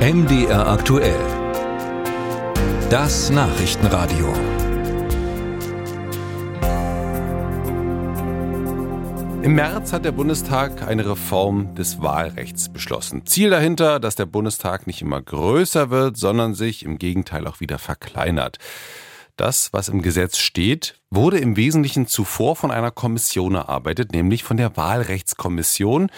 MDR aktuell. Das Nachrichtenradio. Im März hat der Bundestag eine Reform des Wahlrechts beschlossen. Ziel dahinter, dass der Bundestag nicht immer größer wird, sondern sich im Gegenteil auch wieder verkleinert. Das, was im Gesetz steht, wurde im Wesentlichen zuvor von einer Kommission erarbeitet, nämlich von der Wahlrechtskommission,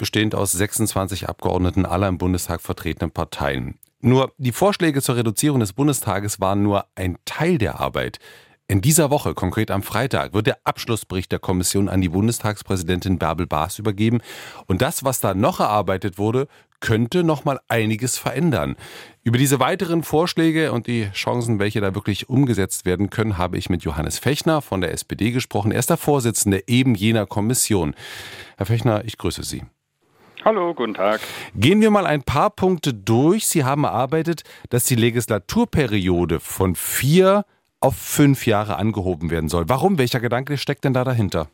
bestehend aus 26 Abgeordneten aller im Bundestag vertretenen Parteien. Nur die Vorschläge zur Reduzierung des Bundestages waren nur ein Teil der Arbeit. In dieser Woche, konkret am Freitag, wird der Abschlussbericht der Kommission an die Bundestagspräsidentin Bärbel Baas übergeben. Und das, was da noch erarbeitet wurde, könnte noch mal einiges verändern. Über diese weiteren Vorschläge und die Chancen, welche da wirklich umgesetzt werden können, habe ich mit Johannes Fechner von der SPD gesprochen. Er ist der Vorsitzende eben jener Kommission. Herr Fechner, ich grüße Sie. Hallo, guten Tag. Gehen wir mal ein paar Punkte durch. Sie haben erarbeitet, dass die Legislaturperiode von vier auf fünf Jahre angehoben werden soll. Warum? Welcher Gedanke steckt denn da dahinter?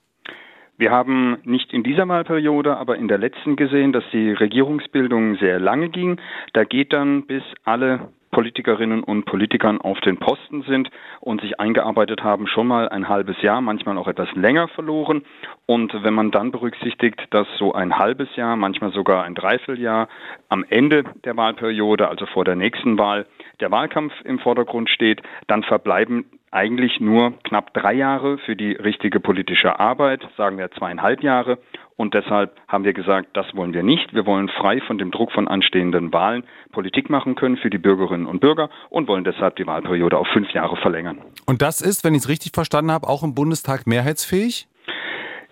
Wir haben nicht in dieser Wahlperiode, aber in der letzten gesehen, dass die Regierungsbildung sehr lange ging. Da geht dann bis alle Politikerinnen und Politikern auf den Posten sind und sich eingearbeitet haben, schon mal ein halbes Jahr, manchmal auch etwas länger verloren. Und wenn man dann berücksichtigt, dass so ein halbes Jahr, manchmal sogar ein Dreivierteljahr am Ende der Wahlperiode, also vor der nächsten Wahl, der Wahlkampf im Vordergrund steht, dann verbleiben eigentlich nur knapp drei Jahre für die richtige politische Arbeit, sagen wir zweieinhalb Jahre. Und deshalb haben wir gesagt, das wollen wir nicht. Wir wollen frei von dem Druck von anstehenden Wahlen Politik machen können für die Bürgerinnen und Bürger und wollen deshalb die Wahlperiode auf fünf Jahre verlängern. Und das ist, wenn ich es richtig verstanden habe, auch im Bundestag mehrheitsfähig?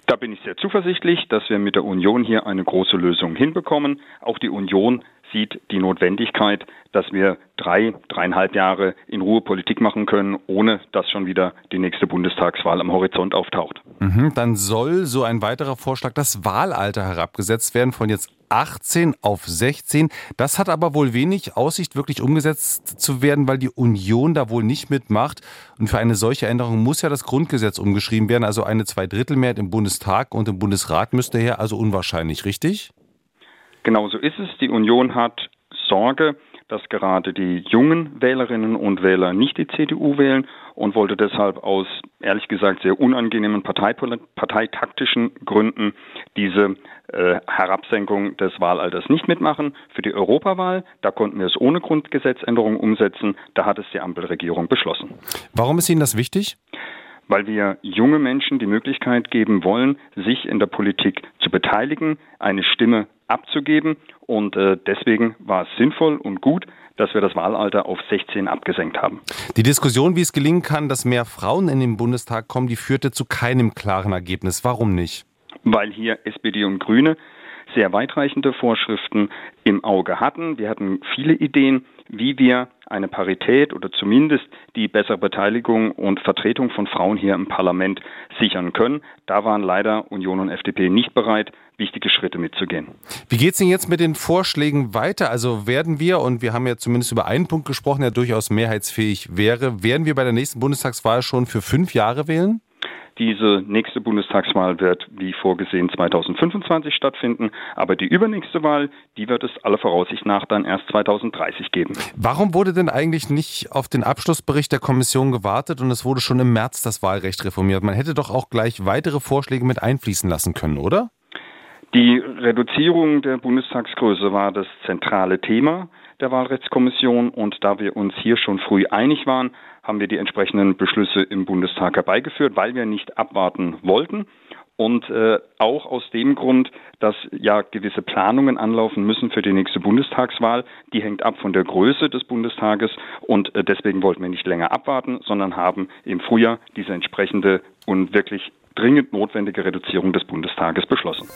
Da bin ich sehr zuversichtlich, dass wir mit der Union hier eine große Lösung hinbekommen. Auch die Union sieht die Notwendigkeit, dass wir drei, dreieinhalb Jahre in Ruhe Politik machen können, ohne dass schon wieder die nächste Bundestagswahl am Horizont auftaucht. Mhm, dann soll so ein weiterer Vorschlag das Wahlalter herabgesetzt werden von jetzt 18 auf 16. Das hat aber wohl wenig Aussicht, wirklich umgesetzt zu werden, weil die Union da wohl nicht mitmacht. Und für eine solche Änderung muss ja das Grundgesetz umgeschrieben werden. Also eine Zweidrittelmehrheit im Bundestag und im Bundesrat müsste her, also unwahrscheinlich, richtig? Genauso ist es. Die Union hat Sorge, dass gerade die jungen Wählerinnen und Wähler nicht die CDU wählen und wollte deshalb aus ehrlich gesagt sehr unangenehmen parteitaktischen Gründen diese äh, Herabsenkung des Wahlalters nicht mitmachen. Für die Europawahl, da konnten wir es ohne Grundgesetzänderung umsetzen, da hat es die Ampelregierung beschlossen. Warum ist Ihnen das wichtig? weil wir junge Menschen die Möglichkeit geben wollen, sich in der Politik zu beteiligen, eine Stimme abzugeben. Und äh, deswegen war es sinnvoll und gut, dass wir das Wahlalter auf 16 abgesenkt haben. Die Diskussion, wie es gelingen kann, dass mehr Frauen in den Bundestag kommen, die führte zu keinem klaren Ergebnis. Warum nicht? Weil hier SPD und Grüne sehr weitreichende Vorschriften im Auge hatten. Wir hatten viele Ideen, wie wir eine Parität oder zumindest die bessere Beteiligung und Vertretung von Frauen hier im Parlament sichern können. Da waren leider Union und FDP nicht bereit, wichtige Schritte mitzugehen. Wie geht es denn jetzt mit den Vorschlägen weiter? Also werden wir, und wir haben ja zumindest über einen Punkt gesprochen, der durchaus mehrheitsfähig wäre, werden wir bei der nächsten Bundestagswahl schon für fünf Jahre wählen? Diese nächste Bundestagswahl wird wie vorgesehen 2025 stattfinden, aber die übernächste Wahl, die wird es aller Voraussicht nach dann erst 2030 geben. Warum wurde denn eigentlich nicht auf den Abschlussbericht der Kommission gewartet und es wurde schon im März das Wahlrecht reformiert? Man hätte doch auch gleich weitere Vorschläge mit einfließen lassen können, oder? Die Reduzierung der Bundestagsgröße war das zentrale Thema der Wahlrechtskommission und da wir uns hier schon früh einig waren, haben wir die entsprechenden Beschlüsse im Bundestag herbeigeführt, weil wir nicht abwarten wollten. Und äh, auch aus dem Grund, dass ja gewisse Planungen anlaufen müssen für die nächste Bundestagswahl. Die hängt ab von der Größe des Bundestages und äh, deswegen wollten wir nicht länger abwarten, sondern haben im Frühjahr diese entsprechende und wirklich dringend notwendige Reduzierung des Bundestages beschlossen.